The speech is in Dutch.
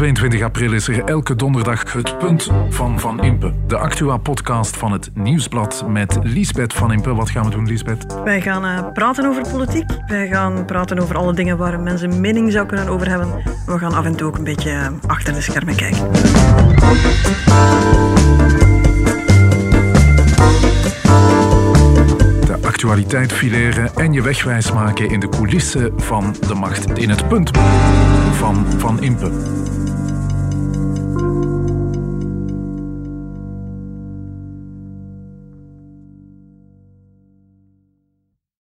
22 april is er elke donderdag het punt van Van Impe. De Actua-podcast van het Nieuwsblad met Liesbeth Van Impe. Wat gaan we doen, Liesbeth? Wij gaan eh, praten over politiek. Wij gaan praten over alle dingen waar mensen mening zou kunnen over hebben. We gaan af en toe ook een beetje eh, achter de schermen kijken. De actualiteit fileren en je wegwijs maken in de coulissen van de macht. In het punt van Van Impe.